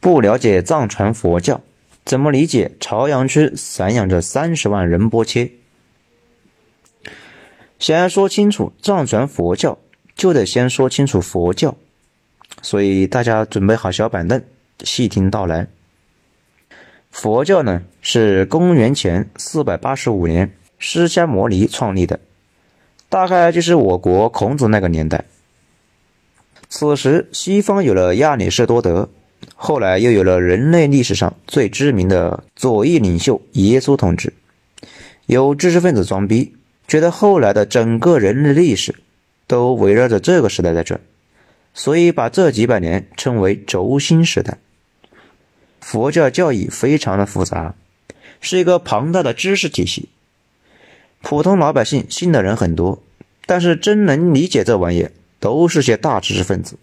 不了解藏传佛教，怎么理解朝阳区散养着三十万仁波切？想要说清楚藏传佛教，就得先说清楚佛教。所以大家准备好小板凳，细听道来。佛教呢，是公元前四百八十五年释迦牟尼创立的，大概就是我国孔子那个年代。此时，西方有了亚里士多德，后来又有了人类历史上最知名的左翼领袖耶稣同志。有知识分子装逼，觉得后来的整个人类历史都围绕着这个时代在转，所以把这几百年称为轴心时代。佛教教义非常的复杂，是一个庞大的知识体系，普通老百姓信的人很多，但是真能理解这玩意。都是些大知识分子，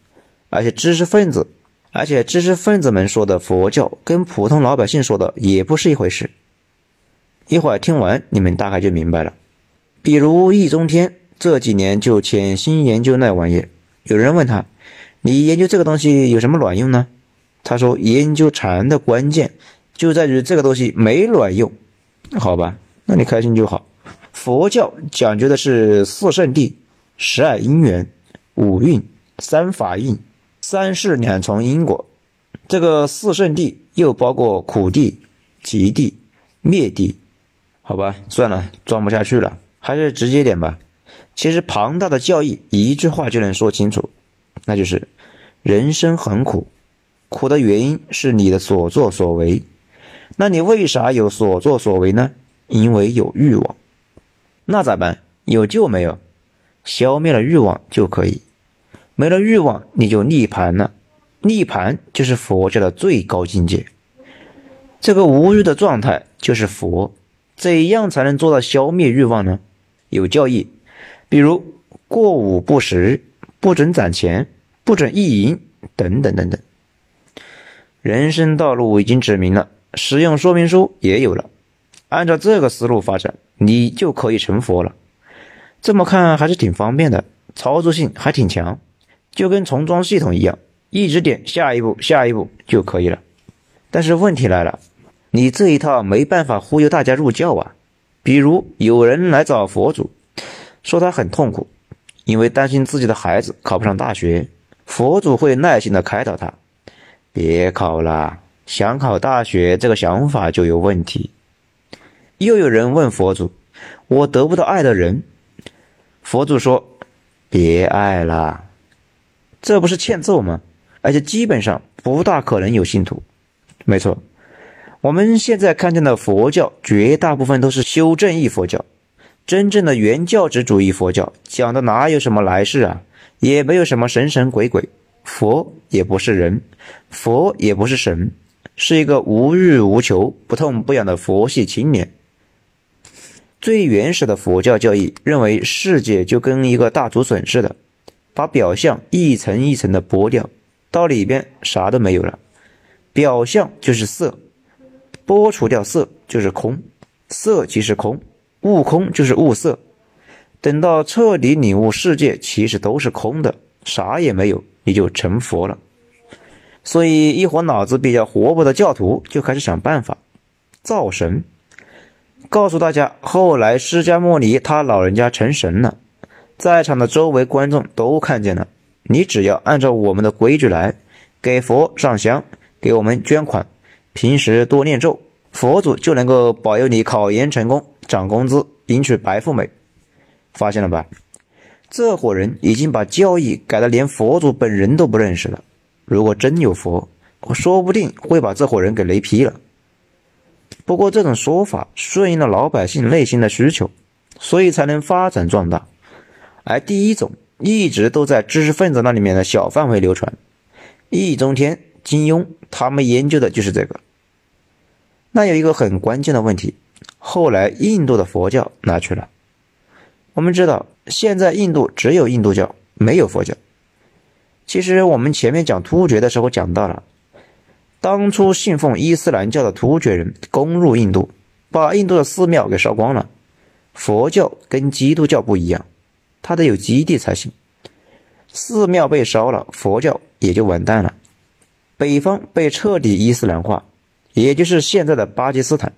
而且知识分子，而且知识分子们说的佛教跟普通老百姓说的也不是一回事。一会儿听完，你们大概就明白了。比如易中天这几年就潜心研究那玩意儿，有人问他：“你研究这个东西有什么卵用呢？”他说：“研究禅的关键就在于这个东西没卵用。”好吧，那你开心就好。佛教讲究的是四圣谛、十二因缘。五蕴、三法印、三世两重因果，这个四圣谛又包括苦谛、极谛、灭谛。好吧，算了，装不下去了，还是直接点吧。其实庞大的教义一句话就能说清楚，那就是人生很苦，苦的原因是你的所作所为。那你为啥有所作所为呢？因为有欲望。那咋办？有救没有？消灭了欲望就可以。没了欲望，你就涅盘了。涅盘就是佛教的最高境界。这个无欲的状态就是佛。怎样才能做到消灭欲望呢？有教义，比如过午不食，不准攒钱，不准意淫，等等等等。人生道路已经指明了，使用说明书也有了。按照这个思路发展，你就可以成佛了。这么看还是挺方便的，操作性还挺强。就跟重装系统一样，一直点下一步，下一步就可以了。但是问题来了，你这一套没办法忽悠大家入教啊。比如有人来找佛祖，说他很痛苦，因为担心自己的孩子考不上大学。佛祖会耐心的开导他，别考了，想考大学这个想法就有问题。又有人问佛祖，我得不到爱的人，佛祖说，别爱了。这不是欠揍吗？而且基本上不大可能有信徒。没错，我们现在看见的佛教绝大部分都是修正义佛教，真正的原教旨主义佛教讲的哪有什么来世啊？也没有什么神神鬼鬼，佛也不是人，佛也不是神，是一个无欲无求、不痛不痒的佛系青年。最原始的佛教教义认为，世界就跟一个大竹笋似的。把表象一层一层的剥掉，到里边啥都没有了。表象就是色，剥除掉色就是空，色即是空，悟空就是悟色。等到彻底领悟世界其实都是空的，啥也没有，你就成佛了。所以一伙脑子比较活泼的教徒就开始想办法造神，告诉大家，后来释迦牟尼他老人家成神了。在场的周围观众都看见了，你只要按照我们的规矩来，给佛上香，给我们捐款，平时多念咒，佛祖就能够保佑你考研成功，涨工资，迎娶白富美。发现了吧？这伙人已经把教义改得连佛祖本人都不认识了。如果真有佛，说不定会把这伙人给雷劈了。不过这种说法顺应了老百姓内心的需求，所以才能发展壮大。而第一种一直都在知识分子那里面的小范围流传，易中天、金庸他们研究的就是这个。那有一个很关键的问题，后来印度的佛教哪去了？我们知道，现在印度只有印度教，没有佛教。其实我们前面讲突厥的时候讲到了，当初信奉伊斯兰教的突厥人攻入印度，把印度的寺庙给烧光了。佛教跟基督教不一样。它得有基地才行，寺庙被烧了，佛教也就完蛋了。北方被彻底伊斯兰化，也就是现在的巴基斯坦。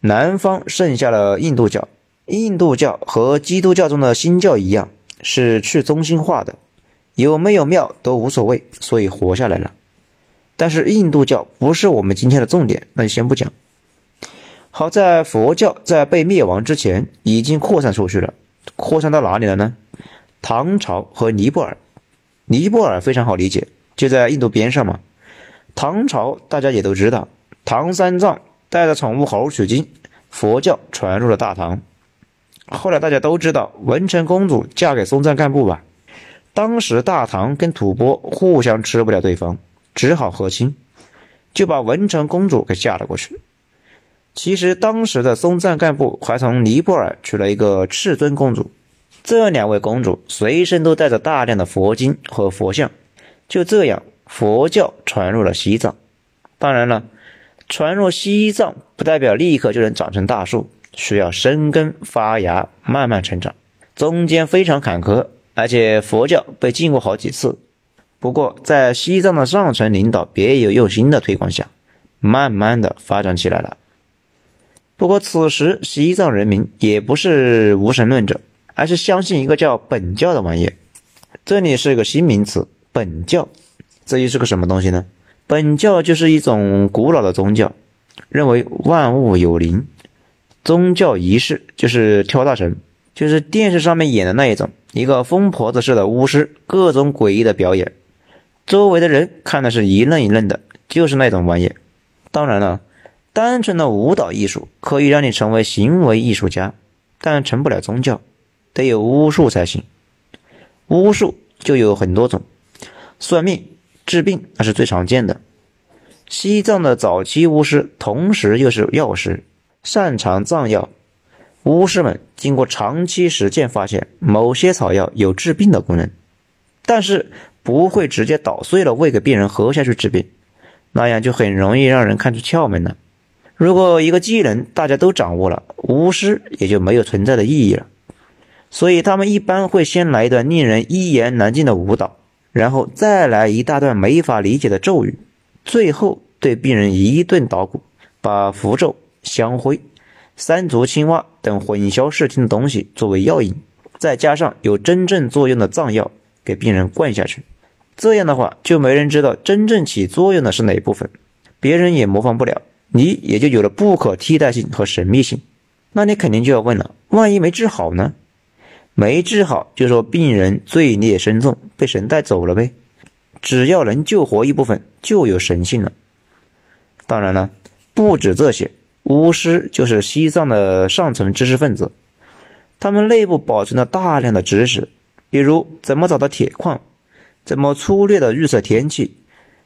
南方剩下了印度教。印度教和基督教中的新教一样，是去中心化的，有没有庙都无所谓，所以活下来了。但是印度教不是我们今天的重点，那就先不讲。好在佛教在被灭亡之前已经扩散出去了，扩散到哪里了呢？唐朝和尼泊尔。尼泊尔非常好理解，就在印度边上嘛。唐朝大家也都知道，唐三藏带着宠物猴取经，佛教传入了大唐。后来大家都知道文成公主嫁给松赞干布吧？当时大唐跟吐蕃互相吃不了对方，只好和亲，就把文成公主给嫁了过去。其实当时的松赞干布还从尼泊尔娶了一个赤尊公主，这两位公主随身都带着大量的佛经和佛像。就这样，佛教传入了西藏。当然了，传入西藏不代表立刻就能长成大树，需要生根发芽，慢慢成长，中间非常坎坷，而且佛教被禁过好几次。不过，在西藏的上层领导别有用心的推广下，慢慢的发展起来了。不过，此时西藏人民也不是无神论者，而是相信一个叫本教的玩意。这里是个新名词，本教，这又是个什么东西呢？本教就是一种古老的宗教，认为万物有灵。宗教仪式就是跳大神，就是电视上面演的那一种，一个疯婆子似的巫师，各种诡异的表演，周围的人看的是一愣一愣的，就是那种玩意。当然了。单纯的舞蹈艺术可以让你成为行为艺术家，但成不了宗教，得有巫术才行。巫术就有很多种，算命、治病那是最常见的。西藏的早期巫师同时又是药师，擅长藏药。巫师们经过长期实践，发现某些草药有治病的功能，但是不会直接捣碎了喂给病人喝下去治病，那样就很容易让人看出窍门了。如果一个技能大家都掌握了，巫师也就没有存在的意义了。所以他们一般会先来一段令人一言难尽的舞蹈，然后再来一大段没法理解的咒语，最后对病人一顿捣鼓，把符咒、香灰、三足青蛙等混淆视听的东西作为药引，再加上有真正作用的藏药给病人灌下去。这样的话，就没人知道真正起作用的是哪部分，别人也模仿不了。你也就有了不可替代性和神秘性，那你肯定就要问了：万一没治好呢？没治好就说病人罪孽深重，被神带走了呗。只要能救活一部分，就有神性了。当然了，不止这些，巫师就是西藏的上层知识分子，他们内部保存了大量的知识，比如怎么找到铁矿，怎么粗略的预测天气，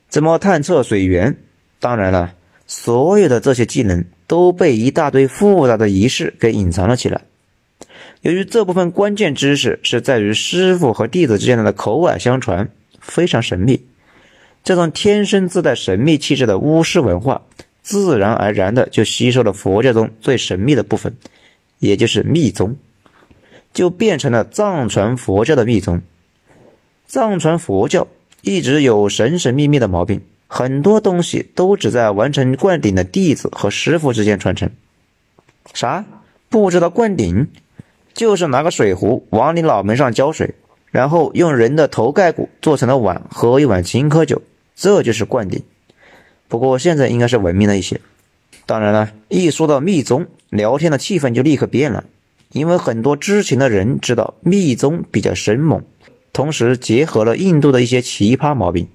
怎么探测水源。当然了。所有的这些技能都被一大堆复杂的仪式给隐藏了起来。由于这部分关键知识是在于师傅和弟子之间的口耳相传，非常神秘。这种天生自带神秘气质的巫师文化，自然而然的就吸收了佛教中最神秘的部分，也就是密宗，就变成了藏传佛教的密宗。藏传佛教一直有神神秘秘的毛病。很多东西都只在完成灌顶的弟子和师傅之间传承。啥？不知道灌顶？就是拿个水壶往你脑门上浇水，然后用人的头盖骨做成了碗，喝一碗青稞酒，这就是灌顶。不过现在应该是文明了一些。当然了，一说到密宗，聊天的气氛就立刻变了，因为很多知情的人知道密宗比较生猛，同时结合了印度的一些奇葩毛病。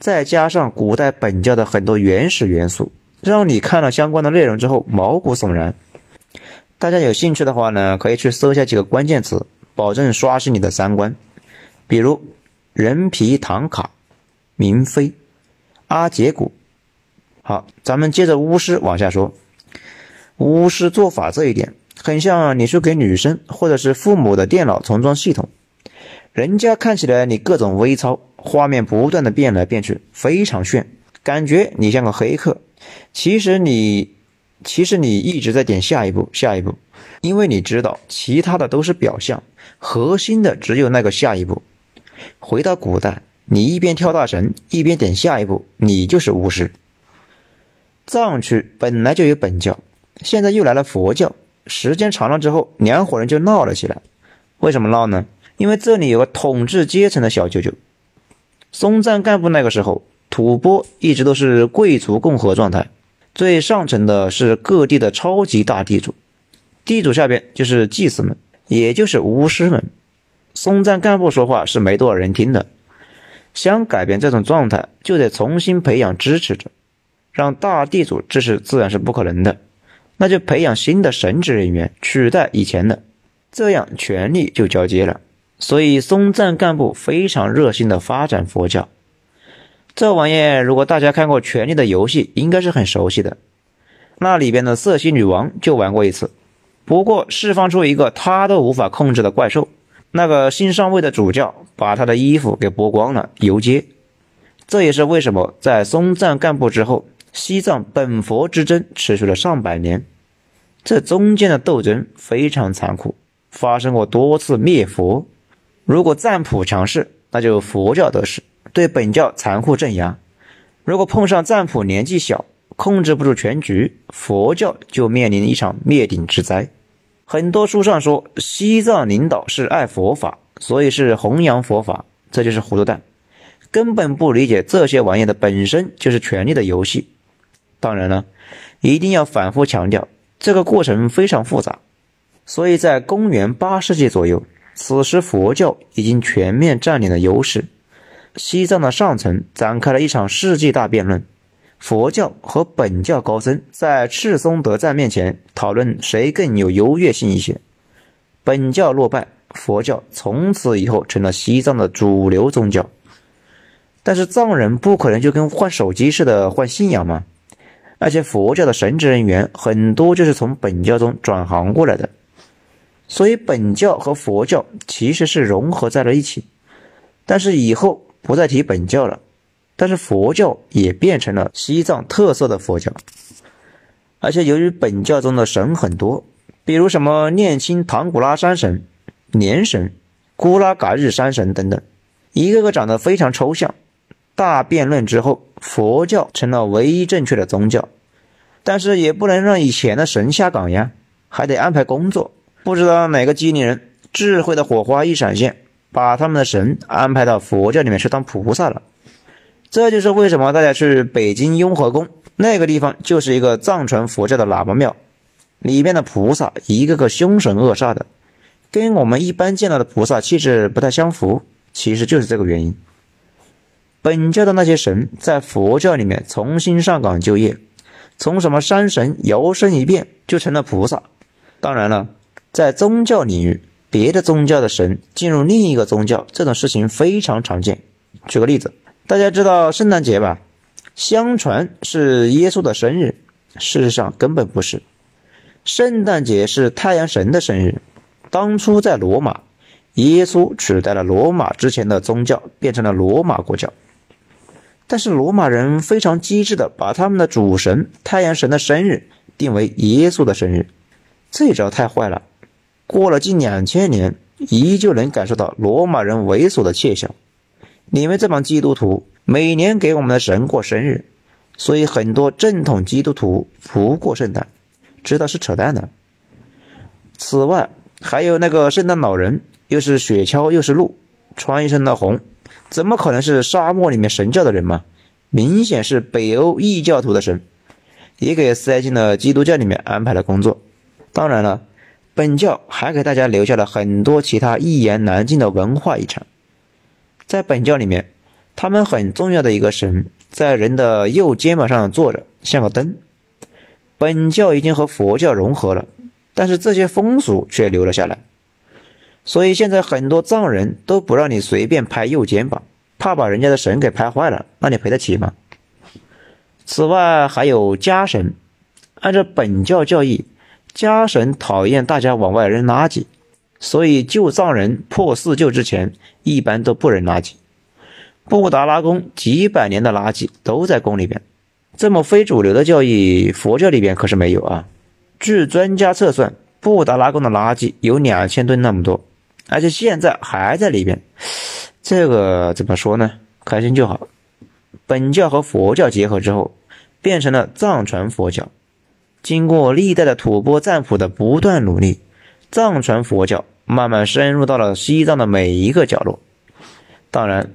再加上古代本教的很多原始元素，让你看了相关的内容之后毛骨悚然。大家有兴趣的话呢，可以去搜一下几个关键词，保证刷新你的三观。比如人皮唐卡、明妃、阿杰古。好，咱们接着巫师往下说。巫师做法这一点，很像你去给女生或者是父母的电脑重装系统，人家看起来你各种微操。画面不断的变来变去，非常炫，感觉你像个黑客。其实你，其实你一直在点下一步，下一步，因为你知道其他的都是表象，核心的只有那个下一步。回到古代，你一边跳大神，一边点下一步，你就是巫师。藏区本来就有本教，现在又来了佛教，时间长了之后，两伙人就闹了起来。为什么闹呢？因为这里有个统治阶层的小九九。松赞干部那个时候，吐蕃一直都是贵族共和状态，最上层的是各地的超级大地主，地主下边就是祭司们，也就是巫师们。松赞干部说话是没多少人听的。想改变这种状态，就得重新培养支持者，让大地主支持自然是不可能的，那就培养新的神职人员取代以前的，这样权力就交接了。所以松赞干部非常热心的发展佛教。这玩意如果大家看过《权力的游戏》，应该是很熟悉的。那里边的色心女王就玩过一次，不过释放出一个他都无法控制的怪兽。那个新上位的主教把他的衣服给剥光了游街，这也是为什么在松赞干部之后，西藏本佛之争持续了上百年。这中间的斗争非常残酷，发生过多次灭佛。如果赞普强势，那就佛教得势，对本教残酷镇压；如果碰上赞普年纪小，控制不住全局，佛教就面临一场灭顶之灾。很多书上说西藏领导是爱佛法，所以是弘扬佛法，这就是糊涂蛋，根本不理解这些玩意的本身就是权力的游戏。当然了，一定要反复强调，这个过程非常复杂。所以在公元八世纪左右，此时佛教已经全面占领了优势，西藏的上层展开了一场世纪大辩论。佛教和本教高僧在赤松德赞面前讨论谁更有优越性一些。本教落败，佛教从此以后成了西藏的主流宗教。但是藏人不可能就跟换手机似的换信仰嘛，而且佛教的神职人员很多就是从本教中转行过来的，所以本教和佛教其实是融合在了一起。但是以后不再提本教了。但是佛教也变成了西藏特色的佛教，而且由于本教中的神很多，比如什么念青唐古拉山神、年神、古拉嘎日山神等等，一个个长得非常抽象。大辩论之后，佛教成了唯一正确的宗教，但是也不能让以前的神下岗呀，还得安排工作。不知道哪个机灵人智慧的火花一闪现，把他们的神安排到佛教里面去当菩萨了。这就是为什么大家去北京雍和宫那个地方，就是一个藏传佛教的喇嘛庙，里面的菩萨一个个凶神恶煞的，跟我们一般见到的菩萨气质不太相符，其实就是这个原因。本教的那些神在佛教里面重新上岗就业，从什么山神摇身一变就成了菩萨。当然了，在宗教领域，别的宗教的神进入另一个宗教，这种事情非常常见。举个例子。大家知道圣诞节吧？相传是耶稣的生日，事实上根本不是。圣诞节是太阳神的生日。当初在罗马，耶稣取代了罗马之前的宗教，变成了罗马国教。但是罗马人非常机智的把他们的主神太阳神的生日定为耶稣的生日，这招太坏了。过了近两千年，依旧能感受到罗马人猥琐的窃笑。你们这帮基督徒每年给我们的神过生日，所以很多正统基督徒不过圣诞，知道是扯淡的。此外，还有那个圣诞老人，又是雪橇又是鹿，穿一身的红，怎么可能是沙漠里面神教的人嘛？明显是北欧异教徒的神，也给塞进了基督教里面安排了工作。当然了，本教还给大家留下了很多其他一言难尽的文化遗产。在本教里面，他们很重要的一个神在人的右肩膀上坐着，像个灯。本教已经和佛教融合了，但是这些风俗却留了下来。所以现在很多藏人都不让你随便拍右肩膀，怕把人家的神给拍坏了，那你赔得起吗？此外还有家神，按照本教教义，家神讨厌大家往外扔垃圾。所以，旧藏人破四旧之前，一般都不扔垃圾。布达拉宫几百年的垃圾都在宫里边，这么非主流的教义，佛教里边可是没有啊。据专家测算，布达拉宫的垃圾有两千吨那么多，而且现在还在里边。这个怎么说呢？开心就好。本教和佛教结合之后，变成了藏传佛教。经过历代的吐蕃赞普的不断努力，藏传佛教慢慢深入到了西藏的每一个角落。当然，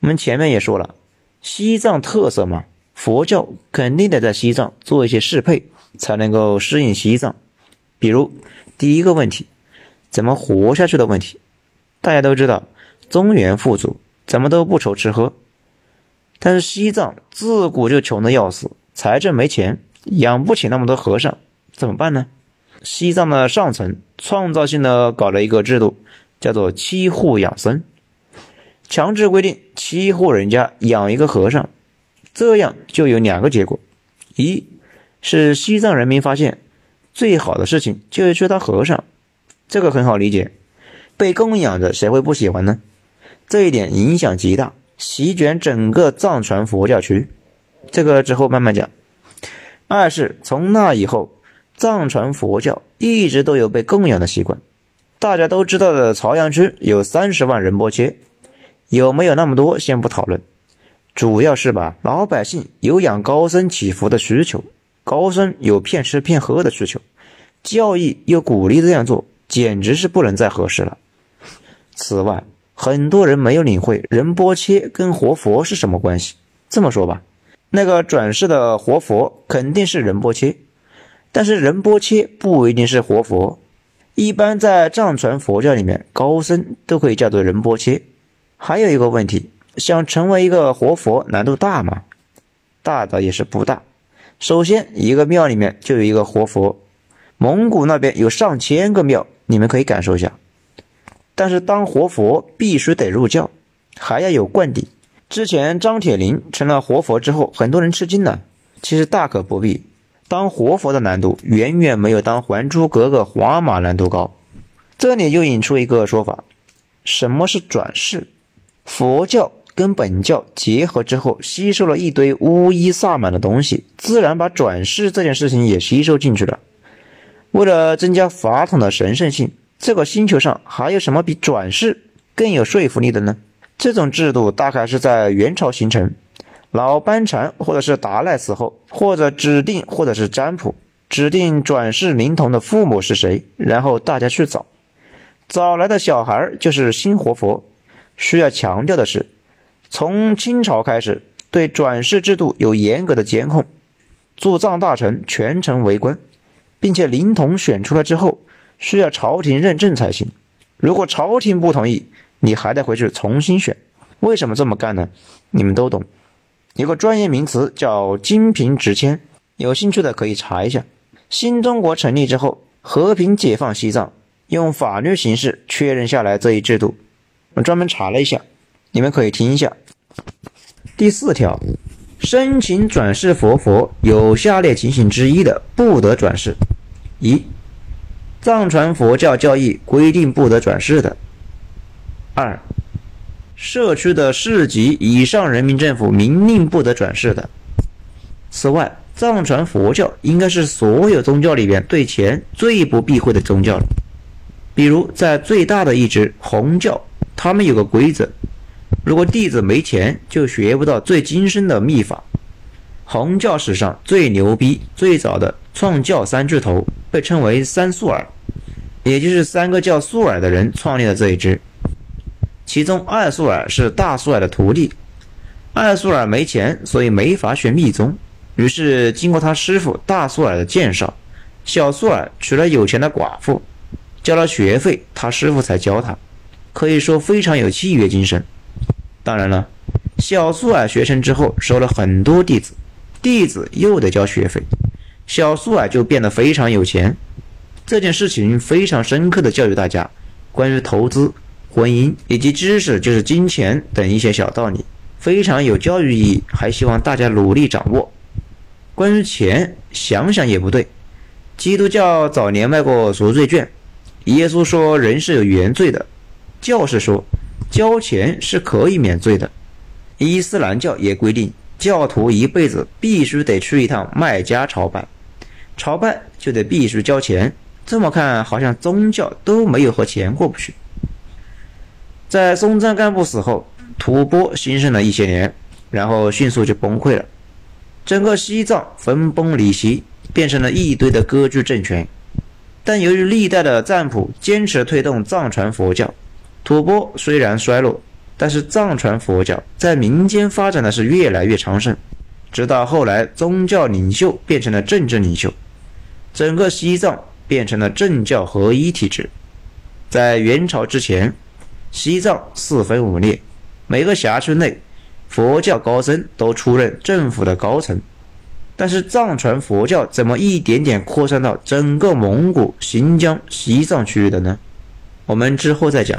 我们前面也说了，西藏特色嘛，佛教肯定得在西藏做一些适配，才能够适应西藏。比如第一个问题，怎么活下去的问题。大家都知道，中原富足，怎么都不愁吃喝。但是西藏自古就穷的要死，财政没钱。养不起那么多和尚，怎么办呢？西藏的上层创造性的搞了一个制度，叫做七户养僧，强制规定七户人家养一个和尚，这样就有两个结果：一是西藏人民发现最好的事情就是去当和尚，这个很好理解，被供养着谁会不喜欢呢？这一点影响极大，席卷整个藏传佛教区，这个之后慢慢讲。二是从那以后，藏传佛教一直都有被供养的习惯。大家都知道的朝阳区有三十万人波切，有没有那么多先不讨论，主要是吧，老百姓有养高僧祈福的需求，高僧有骗吃骗喝的需求，教义又鼓励这样做，简直是不能再合适了。此外，很多人没有领会仁波切跟活佛是什么关系。这么说吧。那个转世的活佛肯定是仁波切，但是仁波切不一定是活佛。一般在藏传佛教里面，高僧都可以叫做仁波切。还有一个问题，想成为一个活佛难度大吗？大的也是不大。首先，一个庙里面就有一个活佛，蒙古那边有上千个庙，你们可以感受一下。但是当活佛必须得入教，还要有灌顶。之前张铁林成了活佛之后，很多人吃惊了。其实大可不必，当活佛的难度远远没有当《还珠格格》华马难度高。这里又引出一个说法：什么是转世？佛教跟本教结合之后，吸收了一堆巫医萨满的东西，自然把转世这件事情也吸收进去了。为了增加法统的神圣性，这个星球上还有什么比转世更有说服力的呢？这种制度大概是在元朝形成，老班禅或者是达赖死后，或者指定或者是占卜指定转世灵童的父母是谁，然后大家去找，找来的小孩就是新活佛。需要强调的是，从清朝开始对转世制度有严格的监控，驻藏大臣全程围观，并且灵童选出来之后需要朝廷认证才行，如果朝廷不同意。你还得回去重新选，为什么这么干呢？你们都懂，有个专业名词叫金瓶直签，有兴趣的可以查一下。新中国成立之后，和平解放西藏，用法律形式确认下来这一制度。我专门查了一下，你们可以听一下。第四条，申请转世佛佛有下列情形之一的，不得转世：一、藏传佛教教义规定不得转世的。二、社区的市级以上人民政府明令不得转世的。此外，藏传佛教应该是所有宗教里边对钱最不避讳的宗教了。比如，在最大的一支红教，他们有个规则：如果弟子没钱，就学不到最精深的秘法。红教史上最牛逼、最早的创教三巨头被称为三素尔，也就是三个叫素尔的人创立了这一支。其中，二素尔是大素尔的徒弟。二素尔没钱，所以没法学密宗。于是，经过他师傅大素尔的介绍，小素尔娶了有钱的寡妇，交了学费，他师傅才教他。可以说非常有契约精神。当然了，小素尔学成之后，收了很多弟子，弟子又得交学费，小素尔就变得非常有钱。这件事情非常深刻的教育大家关于投资。婚姻以及知识就是金钱等一些小道理，非常有教育意义，还希望大家努力掌握。关于钱，想想也不对。基督教早年卖过赎罪券，耶稣说人是有原罪的，教士说交钱是可以免罪的。伊斯兰教也规定，教徒一辈子必须得去一趟麦加朝拜，朝拜就得必须交钱。这么看，好像宗教都没有和钱过不去。在松赞干布死后，吐蕃兴盛了一些年，然后迅速就崩溃了，整个西藏分崩离析，变成了一堆的割据政权。但由于历代的赞普坚持推动藏传佛教，吐蕃虽然衰落，但是藏传佛教在民间发展的是越来越昌盛，直到后来宗教领袖变成了政治领袖，整个西藏变成了政教合一体制。在元朝之前，西藏四分五裂，每个辖区内佛教高僧都出任政府的高层。但是藏传佛教怎么一点点扩散到整个蒙古、新疆、西藏区域的呢？我们之后再讲。